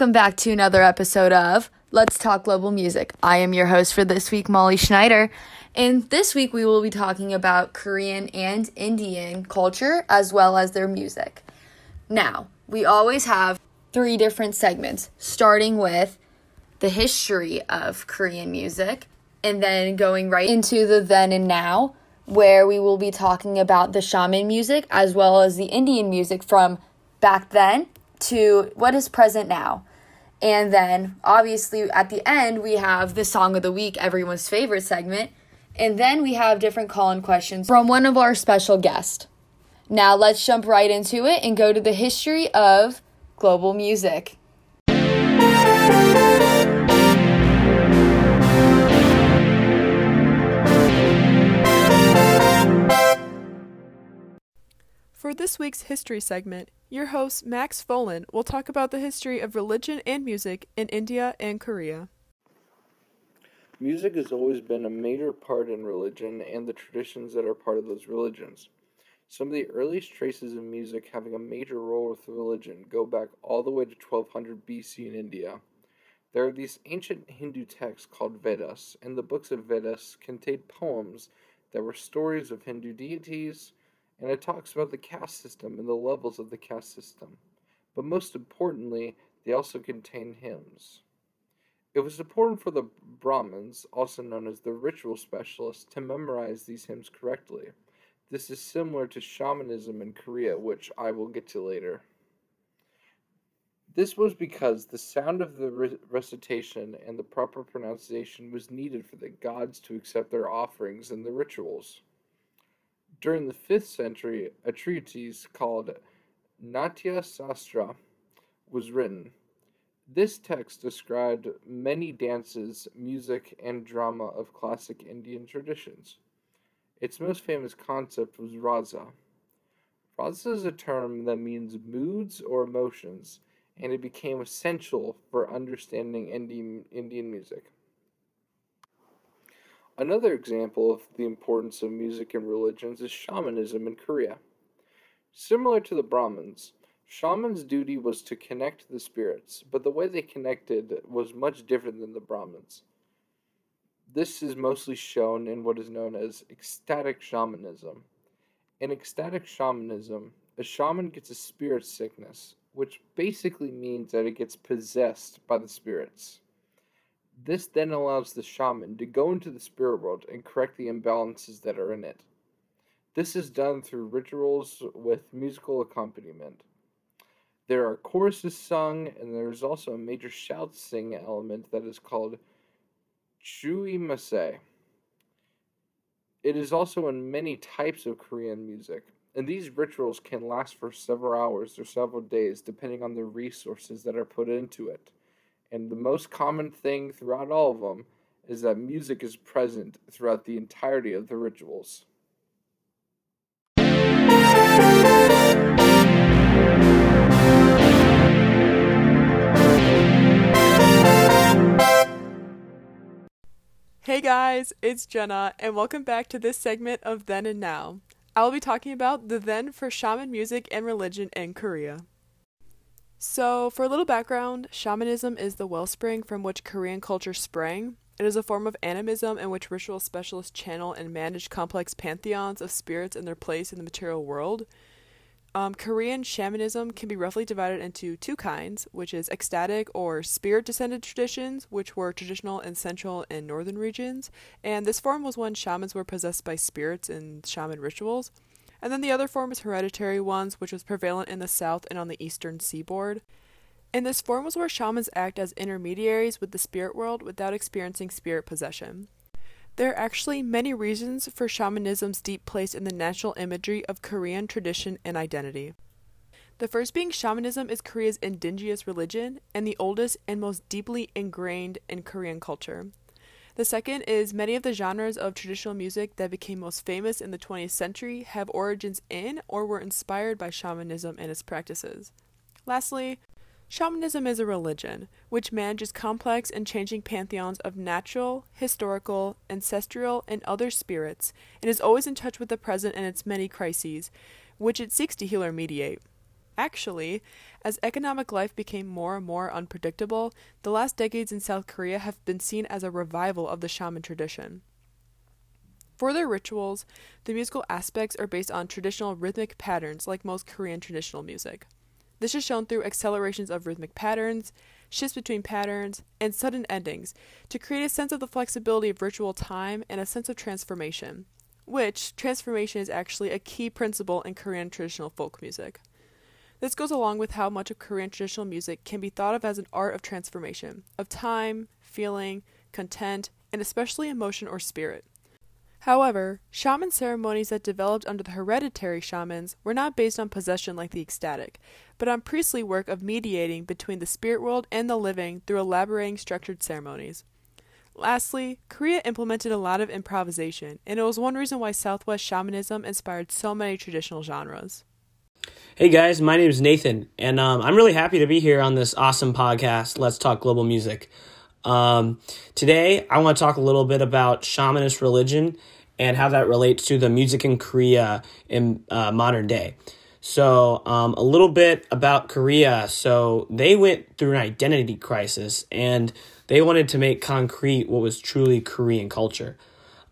Welcome back to another episode of Let's Talk Global Music. I am your host for this week, Molly Schneider. And this week we will be talking about Korean and Indian culture as well as their music. Now, we always have three different segments, starting with the history of Korean music and then going right into the then and now, where we will be talking about the shaman music as well as the Indian music from back then to what is present now. And then, obviously, at the end, we have the song of the week, everyone's favorite segment. And then we have different call in questions from one of our special guests. Now, let's jump right into it and go to the history of global music. For this week's history segment, your host, Max Folan, will talk about the history of religion and music in India and Korea. Music has always been a major part in religion and the traditions that are part of those religions. Some of the earliest traces of music having a major role with religion go back all the way to 1200 BC in India. There are these ancient Hindu texts called Vedas, and the books of Vedas contained poems that were stories of Hindu deities, and it talks about the caste system and the levels of the caste system. But most importantly, they also contain hymns. It was important for the Brahmins, also known as the ritual specialists, to memorize these hymns correctly. This is similar to shamanism in Korea, which I will get to later. This was because the sound of the re- recitation and the proper pronunciation was needed for the gods to accept their offerings and the rituals. During the 5th century, a treatise called Natya Sastra was written. This text described many dances, music, and drama of classic Indian traditions. Its most famous concept was rasa. Rasa is a term that means moods or emotions, and it became essential for understanding Indian, Indian music. Another example of the importance of music in religions is shamanism in Korea. Similar to the Brahmins, shamans' duty was to connect the spirits, but the way they connected was much different than the Brahmins. This is mostly shown in what is known as ecstatic shamanism. In ecstatic shamanism, a shaman gets a spirit sickness, which basically means that it gets possessed by the spirits. This then allows the shaman to go into the spirit world and correct the imbalances that are in it. This is done through rituals with musical accompaniment. There are choruses sung, and there is also a major shout sing element that is called chuimsae. It is also in many types of Korean music, and these rituals can last for several hours or several days depending on the resources that are put into it. And the most common thing throughout all of them is that music is present throughout the entirety of the rituals. Hey guys, it's Jenna, and welcome back to this segment of Then and Now. I will be talking about the then for shaman music and religion in Korea. So, for a little background, shamanism is the wellspring from which Korean culture sprang. It is a form of animism in which ritual specialists channel and manage complex pantheons of spirits and their place in the material world. Um, Korean shamanism can be roughly divided into two kinds, which is ecstatic or spirit descended traditions, which were traditional in central and northern regions. And this form was when shamans were possessed by spirits in shaman rituals. And then the other form is hereditary ones, which was prevalent in the south and on the eastern seaboard. And this form was where shamans act as intermediaries with the spirit world without experiencing spirit possession. There are actually many reasons for shamanism's deep place in the national imagery of Korean tradition and identity. The first being shamanism is Korea's indigenous religion and the oldest and most deeply ingrained in Korean culture. The second is many of the genres of traditional music that became most famous in the 20th century have origins in or were inspired by shamanism and its practices. Lastly, shamanism is a religion which manages complex and changing pantheons of natural, historical, ancestral, and other spirits and is always in touch with the present and its many crises, which it seeks to heal or mediate. Actually, as economic life became more and more unpredictable, the last decades in South Korea have been seen as a revival of the shaman tradition. For their rituals, the musical aspects are based on traditional rhythmic patterns like most Korean traditional music. This is shown through accelerations of rhythmic patterns, shifts between patterns, and sudden endings to create a sense of the flexibility of ritual time and a sense of transformation, which transformation is actually a key principle in Korean traditional folk music. This goes along with how much of Korean traditional music can be thought of as an art of transformation, of time, feeling, content, and especially emotion or spirit. However, shaman ceremonies that developed under the hereditary shamans were not based on possession like the ecstatic, but on priestly work of mediating between the spirit world and the living through elaborating structured ceremonies. Lastly, Korea implemented a lot of improvisation, and it was one reason why Southwest shamanism inspired so many traditional genres. Hey guys, my name is Nathan, and um, I'm really happy to be here on this awesome podcast, Let's Talk Global Music. Um, today, I want to talk a little bit about shamanist religion and how that relates to the music in Korea in uh, modern day. So, um, a little bit about Korea. So, they went through an identity crisis and they wanted to make concrete what was truly Korean culture.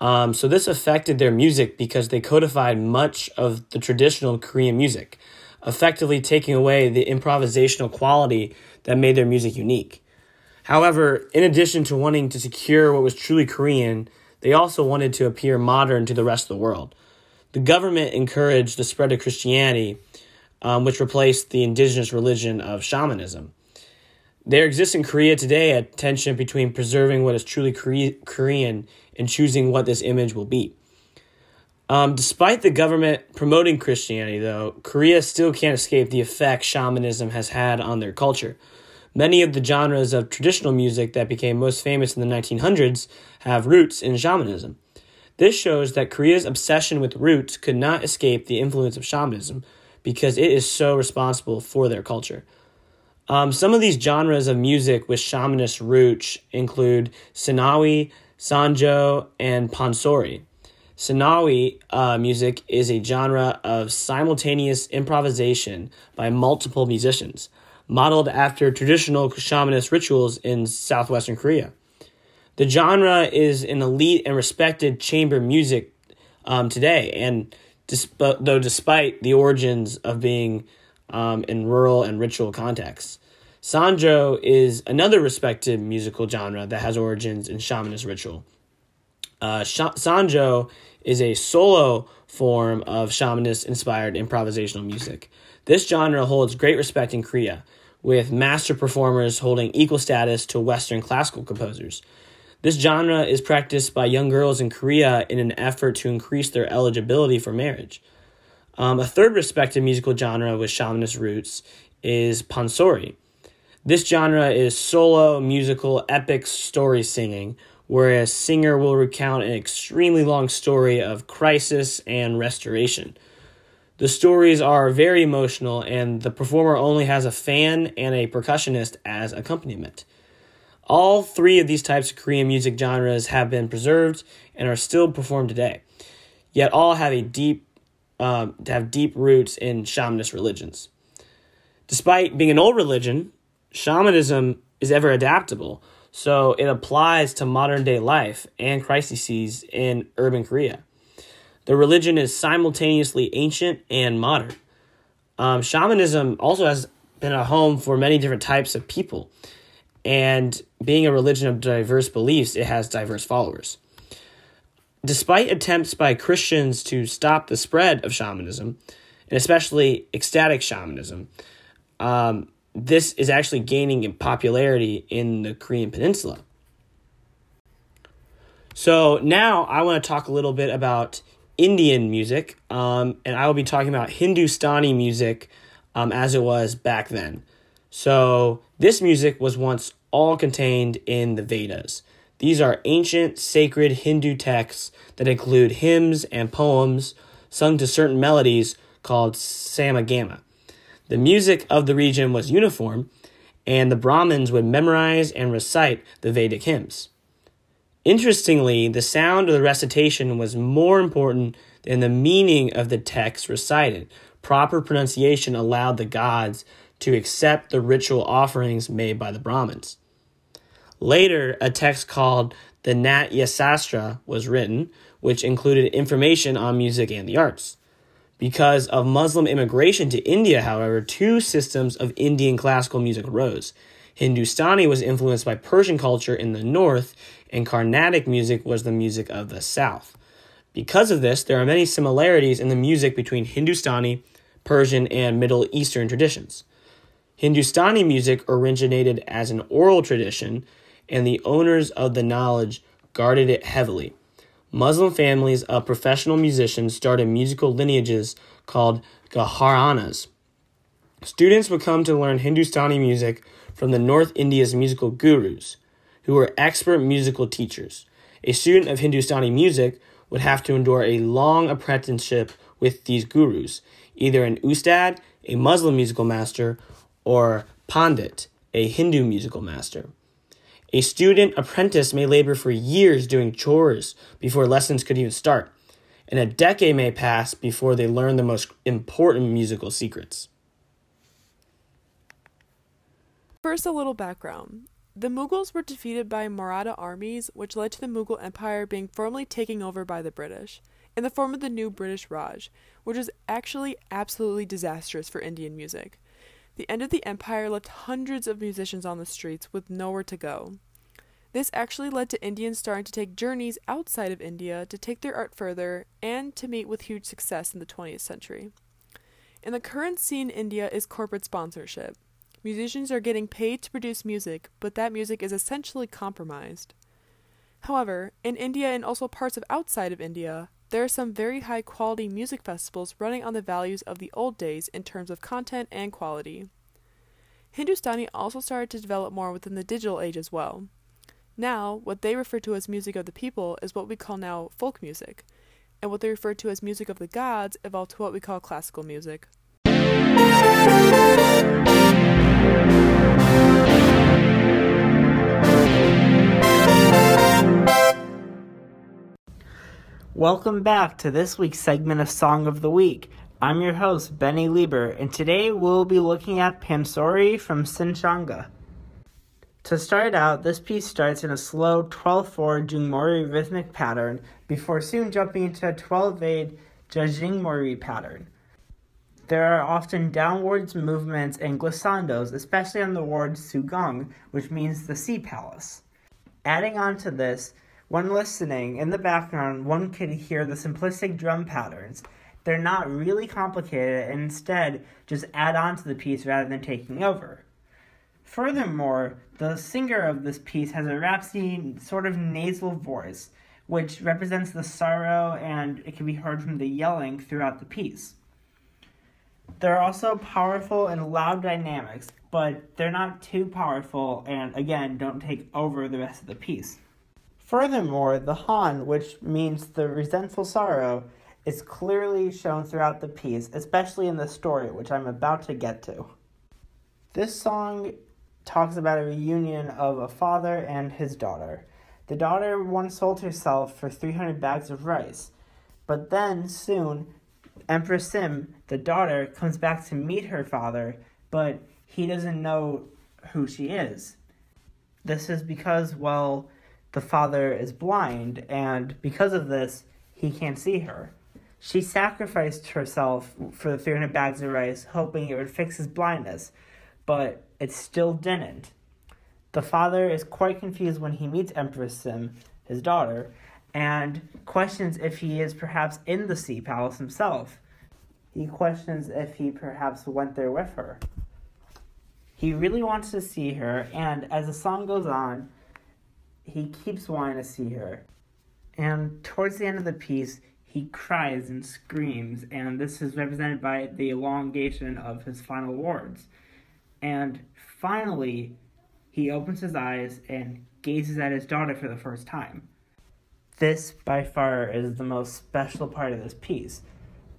Um, so, this affected their music because they codified much of the traditional Korean music, effectively taking away the improvisational quality that made their music unique. However, in addition to wanting to secure what was truly Korean, they also wanted to appear modern to the rest of the world. The government encouraged the spread of Christianity, um, which replaced the indigenous religion of shamanism. There exists in Korea today a tension between preserving what is truly Korean and choosing what this image will be. Um, despite the government promoting Christianity, though, Korea still can't escape the effect shamanism has had on their culture. Many of the genres of traditional music that became most famous in the 1900s have roots in shamanism. This shows that Korea's obsession with roots could not escape the influence of shamanism because it is so responsible for their culture. Um, some of these genres of music with shamanist roots include sinawi, Sanjo, and Pansori. sinawi uh, music is a genre of simultaneous improvisation by multiple musicians modeled after traditional shamanist rituals in southwestern Korea. The genre is an elite and respected chamber music um, today, and though despite the origins of being um, in rural and ritual contexts. Sanjo is another respected musical genre that has origins in shamanist ritual. Uh, sh- Sanjo is a solo form of shamanist inspired improvisational music. This genre holds great respect in Korea, with master performers holding equal status to Western classical composers. This genre is practiced by young girls in Korea in an effort to increase their eligibility for marriage. Um, a third respected musical genre with shamanist roots is pansori. This genre is solo musical epic story singing, where a singer will recount an extremely long story of crisis and restoration. The stories are very emotional, and the performer only has a fan and a percussionist as accompaniment. All three of these types of Korean music genres have been preserved and are still performed today, yet all have a deep um, have deep roots in shamanist religions. Despite being an old religion, shamanism is ever adaptable, so it applies to modern day life and crises in urban Korea. The religion is simultaneously ancient and modern. Um, shamanism also has been a home for many different types of people. And being a religion of diverse beliefs, it has diverse followers. Despite attempts by Christians to stop the spread of shamanism, and especially ecstatic shamanism, um, this is actually gaining in popularity in the Korean Peninsula. So now I want to talk a little bit about Indian music, um, and I will be talking about Hindustani music um, as it was back then. So, this music was once all contained in the Vedas. These are ancient, sacred Hindu texts that include hymns and poems sung to certain melodies called samagana. The music of the region was uniform, and the Brahmins would memorize and recite the Vedic hymns. Interestingly, the sound of the recitation was more important than the meaning of the text recited, proper pronunciation allowed the gods to accept the ritual offerings made by the Brahmins. Later, a text called the Natya Sastra was written, which included information on music and the arts. Because of Muslim immigration to India, however, two systems of Indian classical music arose. Hindustani was influenced by Persian culture in the north, and Carnatic music was the music of the south. Because of this, there are many similarities in the music between Hindustani, Persian, and Middle Eastern traditions. Hindustani music originated as an oral tradition, and the owners of the knowledge guarded it heavily. Muslim families of professional musicians started musical lineages called Gharanas. Students would come to learn Hindustani music from the North India's musical gurus, who were expert musical teachers. A student of Hindustani music would have to endure a long apprenticeship with these gurus, either an ustad, a Muslim musical master, or pandit, a Hindu musical master. A student apprentice may labor for years doing chores before lessons could even start, and a decade may pass before they learn the most important musical secrets. First, a little background. The Mughals were defeated by Maratha armies, which led to the Mughal Empire being formally taken over by the British, in the form of the new British Raj, which was actually absolutely disastrous for Indian music. The end of the empire left hundreds of musicians on the streets with nowhere to go. This actually led to Indians starting to take journeys outside of India to take their art further and to meet with huge success in the 20th century. In the current scene in India is corporate sponsorship. Musicians are getting paid to produce music, but that music is essentially compromised. However, in India and also parts of outside of India, there are some very high quality music festivals running on the values of the old days in terms of content and quality. Hindustani also started to develop more within the digital age as well. Now, what they refer to as music of the people is what we call now folk music, and what they refer to as music of the gods evolved to what we call classical music. Welcome back to this week's segment of Song of the Week. I'm your host, Benny Lieber, and today we'll be looking at Pansori from Simcheongga. To start out, this piece starts in a slow 12-4 Jungmori rhythmic pattern before soon jumping into a 12-8 Jajinmori pattern. There are often downwards movements and glissandos, especially on the word Sugong, which means the sea palace. Adding on to this, when listening, in the background, one could hear the simplistic drum patterns. They're not really complicated and instead just add on to the piece rather than taking over. Furthermore, the singer of this piece has a raspy, sort of nasal voice, which represents the sorrow and it can be heard from the yelling throughout the piece. There are also powerful and loud dynamics, but they're not too powerful and again don't take over the rest of the piece. Furthermore, the Han, which means the resentful sorrow, is clearly shown throughout the piece, especially in the story, which I'm about to get to. This song talks about a reunion of a father and his daughter. The daughter once sold herself for 300 bags of rice, but then soon, Empress Sim, the daughter, comes back to meet her father, but he doesn't know who she is. This is because, well, the father is blind, and because of this, he can't see her. She sacrificed herself for the 300 bags of rice, hoping it would fix his blindness, but it still didn't. The father is quite confused when he meets Empress Sim, his daughter, and questions if he is perhaps in the sea palace himself. He questions if he perhaps went there with her. He really wants to see her, and as the song goes on, he keeps wanting to see her. And towards the end of the piece, he cries and screams, and this is represented by the elongation of his final words. And finally, he opens his eyes and gazes at his daughter for the first time. This, by far, is the most special part of this piece.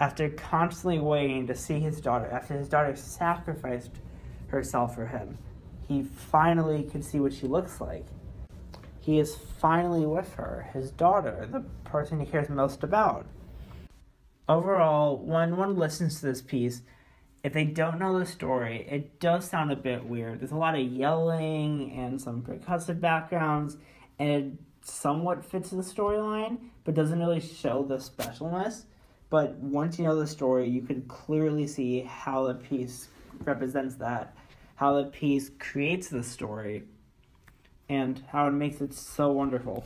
After constantly waiting to see his daughter, after his daughter sacrificed herself for him, he finally can see what she looks like he is finally with her, his daughter, the person he cares most about. Overall, when one listens to this piece, if they don't know the story, it does sound a bit weird. There's a lot of yelling and some percussive backgrounds, and it somewhat fits the storyline, but doesn't really show the specialness. But once you know the story, you can clearly see how the piece represents that, how the piece creates the story, and how it makes it so wonderful.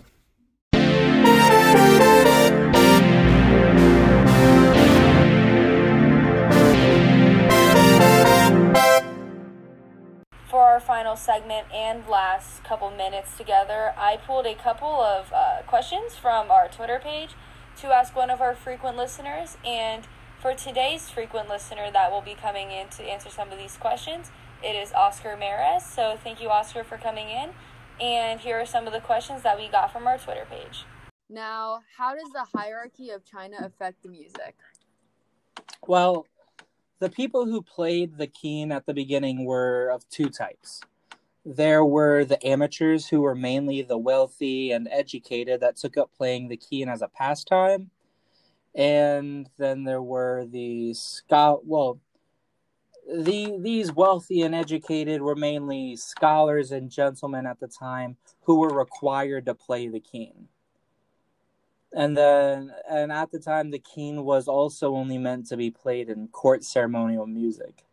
For our final segment and last couple minutes together, I pulled a couple of uh, questions from our Twitter page to ask one of our frequent listeners. And for today's frequent listener that will be coming in to answer some of these questions, it is Oscar Mares. So thank you, Oscar, for coming in. And here are some of the questions that we got from our Twitter page. Now, how does the hierarchy of China affect the music? Well, the people who played the qin at the beginning were of two types. There were the amateurs who were mainly the wealthy and educated that took up playing the qin as a pastime. And then there were the scout well the these wealthy and educated were mainly scholars and gentlemen at the time who were required to play the qin and then and at the time the qin was also only meant to be played in court ceremonial music.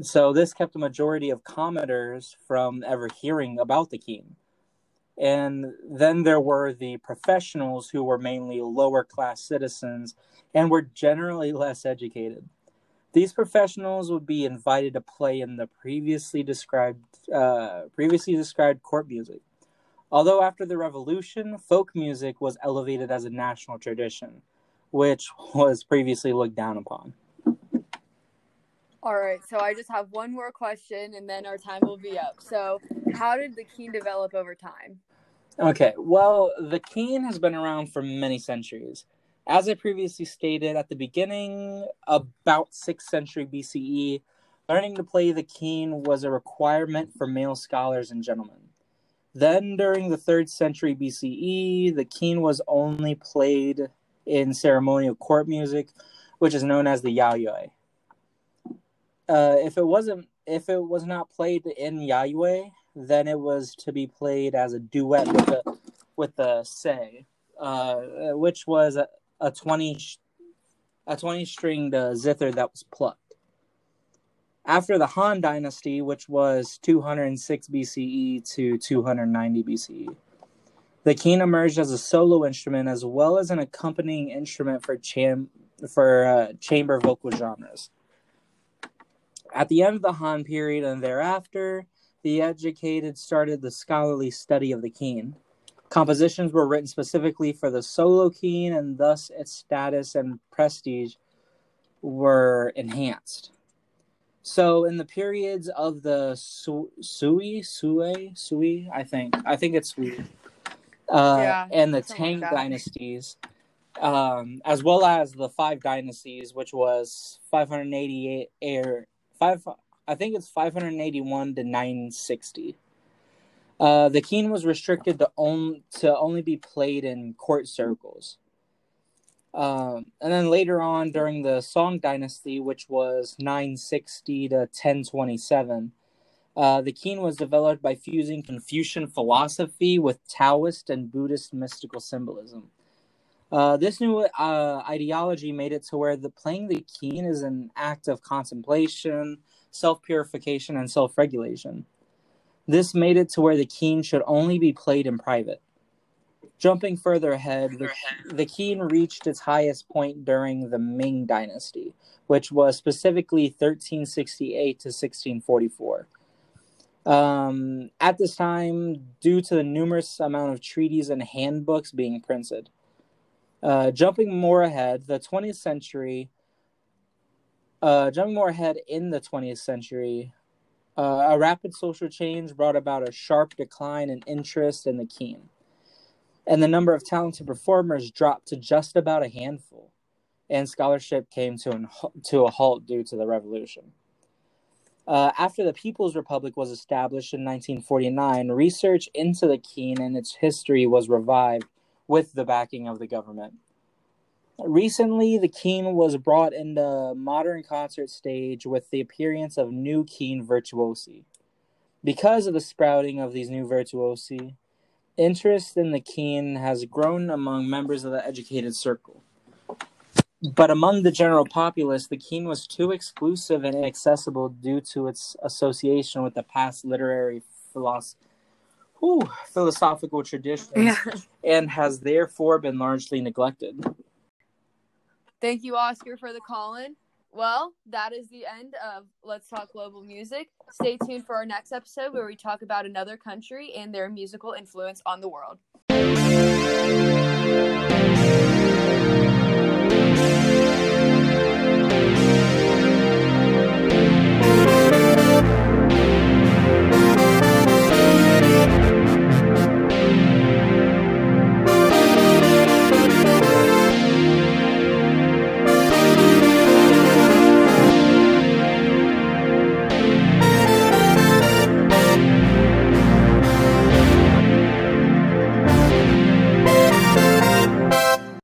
So this kept a majority of commoners from ever hearing about the qin and then there were the professionals who were mainly lower class citizens and were generally less educated these professionals would be invited to play in the previously described uh, previously described court music Although after the revolution, folk music was elevated as a national tradition, which was previously looked down upon. All right, so I just have one more question and then our time will be up. So, how did the qin develop over time? Okay, well, the qin has been around for many centuries. As I previously stated at the beginning, about 6th century BCE, learning to play the qin was a requirement for male scholars and gentlemen. Then, during the third century BCE, the qin was only played in ceremonial court music, which is known as the yayue. Uh, if it wasn't, if it was not played in yayue, then it was to be played as a duet with the with the sei, uh, which was a, twenty a twenty stringed uh, zither that was plucked. After the Han Dynasty, which was 206 BCE to 290 BCE, the qin emerged as a solo instrument as well as an accompanying instrument for cham- for uh, chamber vocal genres. At the end of the Han period and thereafter, the educated started the scholarly study of the qin. Compositions were written specifically for the solo qin, and thus its status and prestige were enhanced. So in the periods of the Su- Sui, Sui, Sui, I think, I think it's Sui, uh, yeah, and the Tang like dynasties, um, as well as the five dynasties, which was 588 air, five, I think it's 581 to 960. Uh, the qin was restricted to, on, to only be played in court circles. Um, and then later on during the Song Dynasty, which was 960 to 1027, uh, the qin was developed by fusing Confucian philosophy with Taoist and Buddhist mystical symbolism. Uh, this new uh, ideology made it to where the playing the qin is an act of contemplation, self purification, and self regulation. This made it to where the qin should only be played in private. Jumping further ahead, the, the qin reached its highest point during the Ming Dynasty, which was specifically 1368 to 1644. Um, at this time, due to the numerous amount of treaties and handbooks being printed. Uh, jumping more ahead, the 20th century, uh, jumping more ahead in the 20th century, uh, a rapid social change brought about a sharp decline in interest in the qin and the number of talented performers dropped to just about a handful, and scholarship came to, an, to a halt due to the revolution. Uh, after the People's Republic was established in 1949, research into the Qin and its history was revived with the backing of the government. Recently, the qin was brought into modern concert stage with the appearance of new qin virtuosi. Because of the sprouting of these new virtuosi, interest in the qin has grown among members of the educated circle. But among the general populace, the qin was too exclusive and inaccessible due to its association with the past literary philosophy. philosophical traditions Yeah. and has therefore been largely neglected. Thank you, Oscar, for the call in. Well, that is the end of Let's Talk Global Music. Stay tuned for our next episode where we talk about another country and their musical influence on the world.